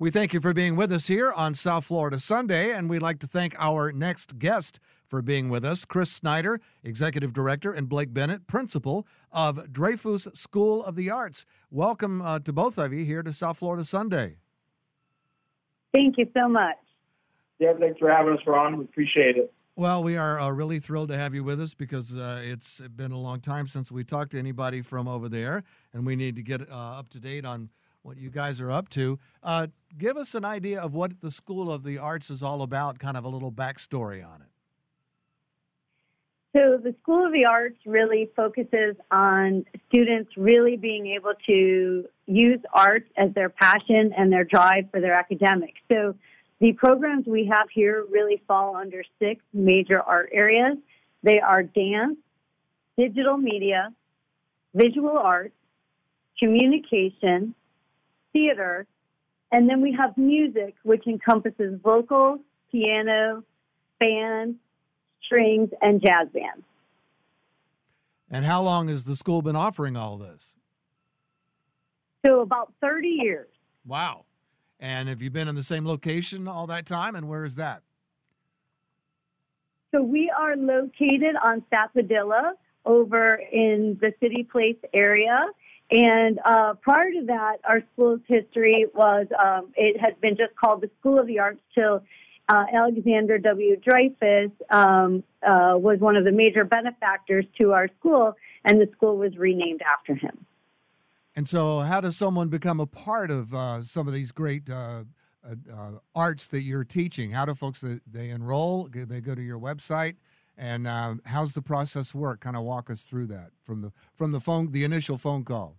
We thank you for being with us here on South Florida Sunday, and we'd like to thank our next guest for being with us Chris Snyder, Executive Director, and Blake Bennett, Principal of Dreyfoos School of the Arts. Welcome uh, to both of you here to South Florida Sunday. Thank you so much. Yeah, thanks for having us, Ron. We appreciate it. Well, we are uh, really thrilled to have you with us because uh, it's been a long time since we talked to anybody from over there, and we need to get uh, up to date on what you guys are up to. Uh, give us an idea of what the School of the Arts is all about, kind of a little backstory on it. So, the School of the Arts really focuses on students really being able to use art as their passion and their drive for their academics. So, the programs we have here really fall under six major art areas. They are dance, digital media, visual arts, communication, theater, and then we have music, which encompasses vocals, piano, band, strings, and jazz bands. And how long has the school been offering all this? So, about 30 years. Wow. And have you been in the same location all that time? And where is that? So, we are located on Sapodilla over in the City Place area. And uh, prior to that, our school's history was um, it has been just called the School of the Arts till uh, Alexander W. Dreyfoos um, uh, was one of the major benefactors to our school, and the school was renamed after him. And so, how does someone become a part of uh, some of these great uh, uh, uh, arts that you're teaching? How do folks they enroll? They go to your website, and um, how's the process work? Kind of walk us through that from the from the phone, the initial phone call.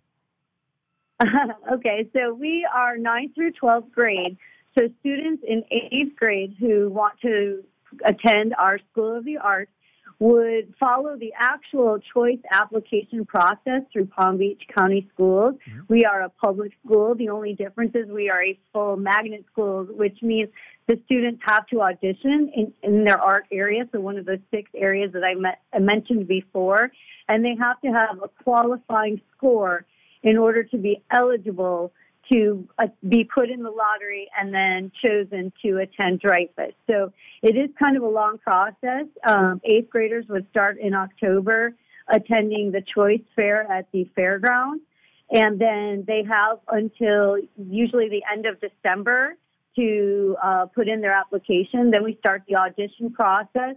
okay, so we are ninth through twelfth grade. So students in eighth grade who want to attend our School of the Arts would follow the actual choice application process through Palm Beach County Schools. Mm-hmm. We are a public school. The only difference is we are a full magnet school, which means the students have to audition in, in their art area, so one of the six areas that I, met, I mentioned before, and they have to have a qualifying score in order to be eligible to uh, be put in the lottery and then chosen to attend Dreyfoos. So it is kind of a long process. Um, eighth graders would start in October attending the choice fair at the fairgrounds. And then they have until usually the end of December to uh, put in their application. Then we start the audition process.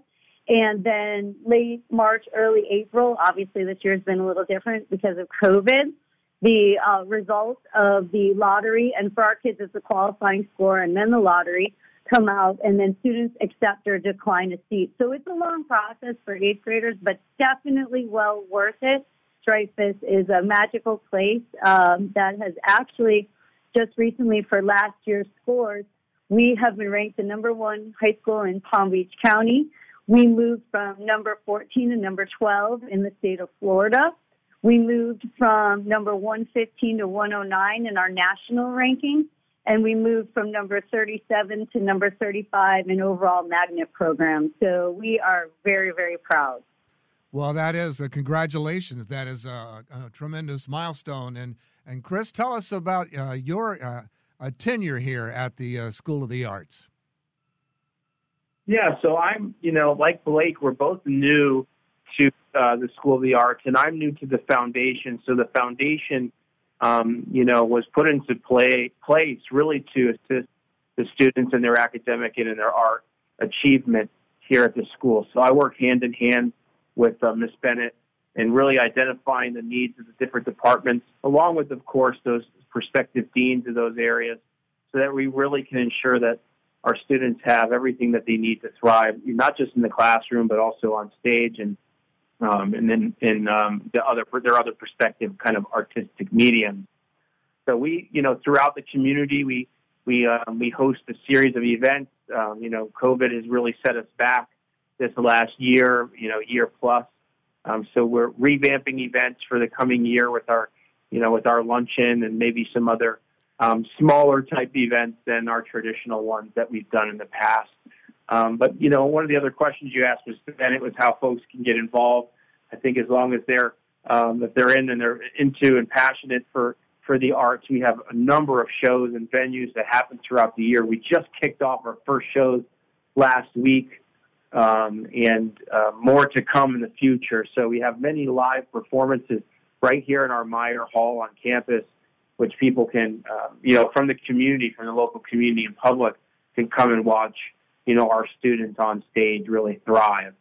And then late March, early April, obviously this year has been a little different because of COVID the uh, results of the lottery, and for our kids, it's a qualifying score, and then the lottery come out, and then students accept or decline a seat. So it's a long process for eighth graders, but definitely well worth it. Dreyfoos is a magical place um, that has actually just recently for last year's scores, we have been ranked the number one high school in Palm Beach County. We moved from number 14 to number 12 in the state of Florida. We moved from number 115 to 109 in our national ranking, and we moved from number 37 to number 35 in overall magnet program. So we are very, very proud. Well, that is a congratulations. That is a, a tremendous milestone. And and Chris, tell us about uh, your uh, tenure here at the uh, School of the Arts. Yeah, so I'm, you know, like Blake, we're both new to uh, the School of the Arts, and I'm new to the foundation. So the foundation, um, you know, was put into play place really to assist the students in their academic and in their art achievement here at the school. So I work hand in hand with uh, Miss Bennett and really identifying the needs of the different departments, along with, of course, those prospective deans of those areas, so that we really can ensure that our students have everything that they need to thrive, not just in the classroom, but also on stage and um, and then in um, the other their other perspective kind of artistic mediums. So we, you know, throughout the community, we we um, we host a series of events. Um, you know, COVID has really set us back this last year, you know, year plus. Um, so we're revamping events for the coming year with our, you know, with our luncheon and maybe some other um, smaller type events than our traditional ones that we've done in the past. Um, but you know, one of the other questions you asked was then it was how folks can get involved. I think as long as they're um, if they're in and they're into and passionate for for the arts. We have a number of shows and venues that happen throughout the year. We just kicked off our first shows last week, um, and uh, more to come in the future. So we have many live performances right here in our Meyer Hall on campus, which people can, uh, you know, from the community, from the local community and public, can come and watch. You know, our students on stage really thrive.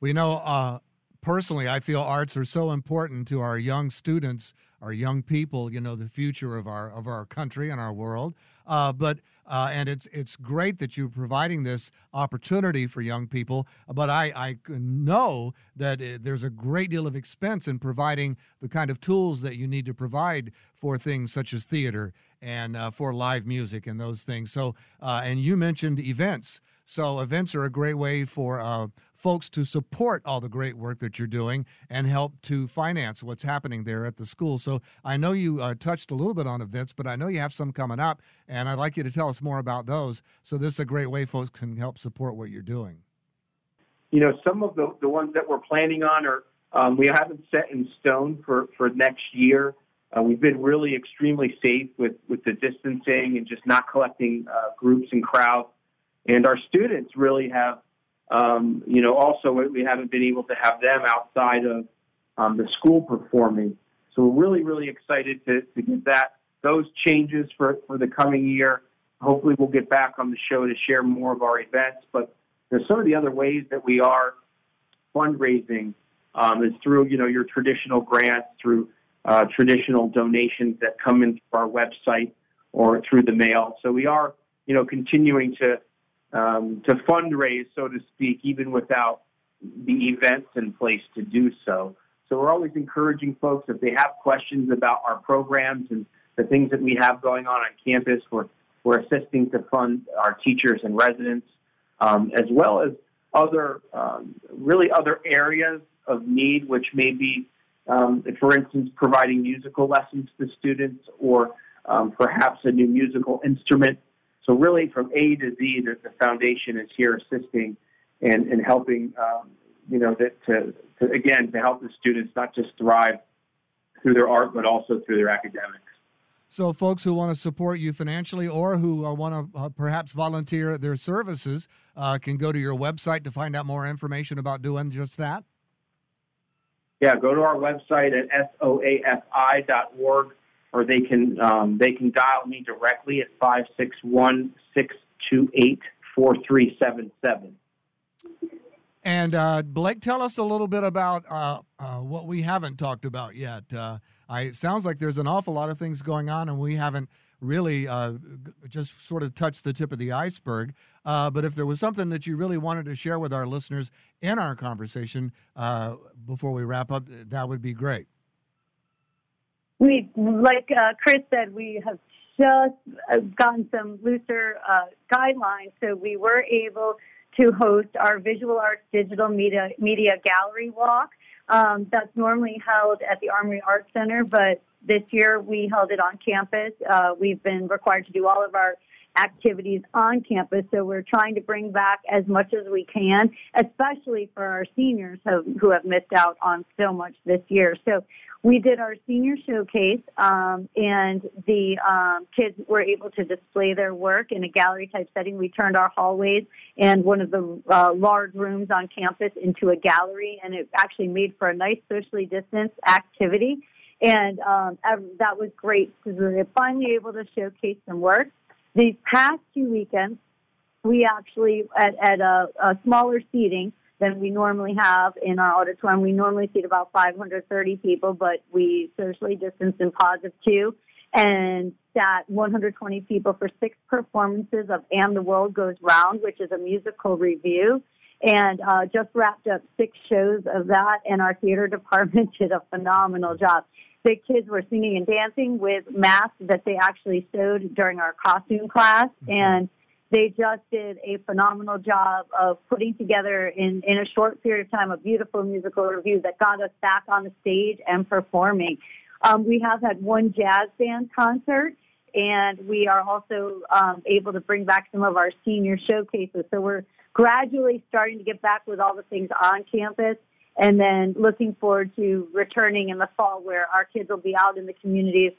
We know uh, personally, I feel arts are so important to our young students, our young people. You know, the future of our of our country and our world. Uh, but uh, and it's it's great that you're providing this opportunity for young people. But I, I know that uh, there's a great deal of expense in providing the kind of tools that you need to provide for things such as theater and uh, for live music and those things. So, uh, and you mentioned events. So events are a great way for uh, folks to support all the great work that you're doing and help to finance what's happening there at the school. So I know you uh, touched a little bit on events, but I know you have some coming up, and I'd like you to tell us more about those. So this is a great way folks can help support what you're doing. You know, some of the, the ones that we're planning on are um, we haven't set in stone for, for next year. Uh, we've been really extremely safe with, with the distancing and just not collecting uh, groups and crowds. And our students really have, um, you know, also we haven't been able to have them outside of um, the school performing. So we're really, really excited to, to get that those changes for, for the coming year. Hopefully, we'll get back on the show to share more of our events. But there's some of the other ways that we are fundraising um, is through, you know, your traditional grants, through uh, traditional donations that come in through our website or through the mail. So we are, you know, continuing to um, to fundraise, so to speak, even without the events in place to do so. So we're always encouraging folks if they have questions about our programs and the things that we have going on on campus. We're we're assisting to fund our teachers and residents, um, as well as other um, really other areas of need, which may be, um, for instance, providing musical lessons to students or um, perhaps a new musical instrument so really, from A to Z, the, the foundation is here assisting and, and helping, um, you know, that to, to, again to help the students not just thrive through their art, but also through their academics. So, folks who want to support you financially or who uh, want to uh, perhaps volunteer their services uh, can go to your website to find out more information about doing just that. Yeah, go to our website at soafi.org or they can um, they can dial me directly at 561 628 4377. And uh, Blake, tell us a little bit about uh, uh, what we haven't talked about yet. Uh, I, it sounds like there's an awful lot of things going on, and we haven't really uh, just sort of touched the tip of the iceberg. Uh, but if there was something that you really wanted to share with our listeners in our conversation before we wrap up, that would be great. We, like uh, Chris said, we have just uh, gotten some looser uh, guidelines, so we were able to host our visual arts digital media media gallery walk. Um, that's normally held at the Armory Arts Center, but this year we held it on campus. Uh, we've been required to do all of our activities on campus. So we're trying to bring back as much as we can, especially for our seniors who have missed out on so much this year. So we did our senior showcase, um, and the um, kids were able to display their work in a gallery type setting. We turned our hallways and one of the uh, large rooms on campus into a gallery, and it actually made for a nice socially distanced activity. And um, that was great because we were finally able to showcase some work. These past two weekends, we actually, at, at a, a smaller seating than we normally have in our auditorium, we normally seat about 530 people, but we socially distanced and positive two and sat 120 people for six performances of And the World Goes Round, which is a musical revue. And uh, just wrapped up six shows of that, and our theater department did a phenomenal job the kids were singing and dancing with masks that they actually sewed during our costume class. Mm-hmm. And they just did a phenomenal job of putting together in, in a short period of time a beautiful musical revue that got us back on the stage and performing. Um, we have had one jazz band concert, and we are also um, able to bring back some of our senior showcases. So we're gradually starting to get back with all the things on campus and then looking forward to returning in the fall where our kids will be out in the communities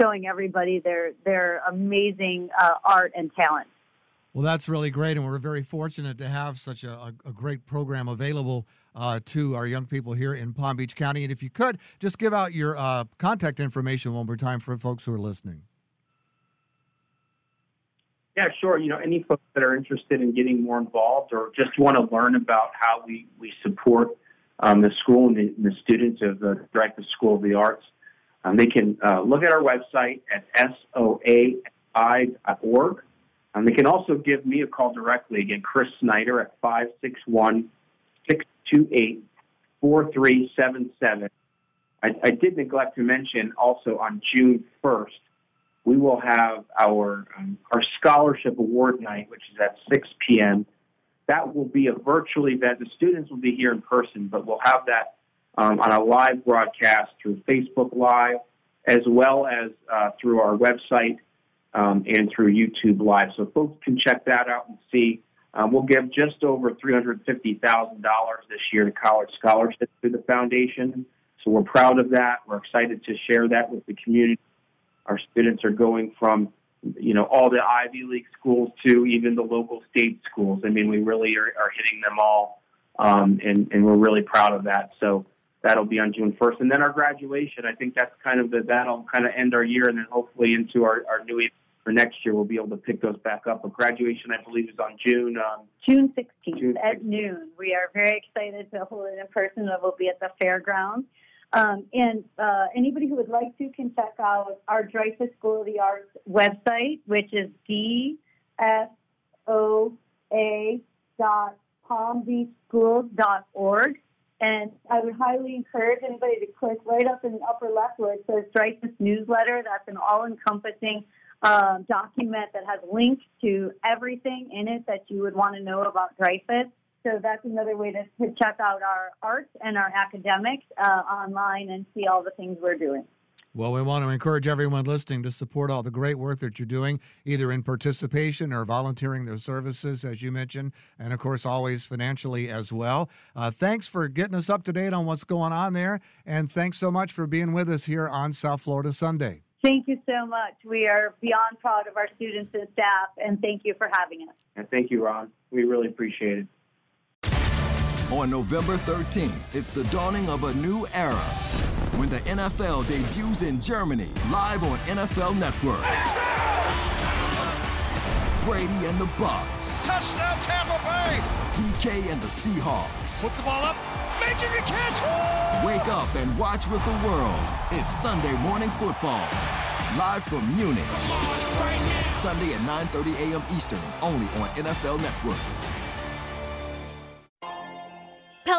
showing everybody their their amazing uh, art and talent. Well, that's really great, and we're very fortunate to have such a, a great program available uh, to our young people here in Palm Beach County. And if you could, just give out your uh, contact information one more time for folks who are listening. Yeah, sure. You know, any folks that are interested in getting more involved or just want to learn about how we, we support um, the school and the, the, students of the Dreyfoos School of the Arts, um, they can uh, look at our website at soai.org. Um, they can also give me a call directly, again, Chris Snyder at 561 628 4377. I did neglect to mention also on June 1st, we will have our um, our scholarship award night, which is at 6 p.m. That will be a virtual event. The students will be here in person, but we'll have that um, on a live broadcast through Facebook Live, as well as uh, through our website um, and through YouTube Live. So folks can check that out and see. Um, we'll give just over $350,000 this year to college scholarships through the foundation. So we're proud of that. We're excited to share that with the community. Our students are going from, you know, all the Ivy League schools to even the local state schools. I mean, we really are, are hitting them all, um, and, and we're really proud of that. So that'll be on June 1st. And then our graduation, I think that's kind of the, that'll kind of end our year and then hopefully into our, our new year for next year, we'll be able to pick those back up. But graduation, I believe, is on June um, June 16th June at noon. We are very excited to hold it in person. It will be at the fairgrounds. Um, and uh, anybody who would like to can check out our Dreyfoos School of the Arts website, which is dsoa dot And I would highly encourage anybody to click right up in the upper left where it says Dreyfoos Newsletter. That's an all encompassing uh, document that has links to everything in it that you would want to know about Dreyfoos. So that's another way to, to check out our arts and our academics uh, online and see all the things we're doing. Well, we want to encourage everyone listening to support all the great work that you're doing, either in participation or volunteering their services, as you mentioned, and of course, always financially as well. Uh, thanks for getting us up to date on what's going on there, and thanks so much for being with us here on South Florida Sunday. Thank you so much. We are beyond proud of our students and staff, and thank you for having us. And thank you, Ron. We really appreciate it. On November 13th, it's the dawning of a new era when the NFL debuts in Germany live on NFL Network. Brady and the Bucks. Touchdown Tampa Bay. DK and the Seahawks. Puts the ball up, making a catch. Wake up and watch with the world. It's Sunday morning football. Live from Munich. Sunday at 9:30 a.m. Eastern, only on NFL Network.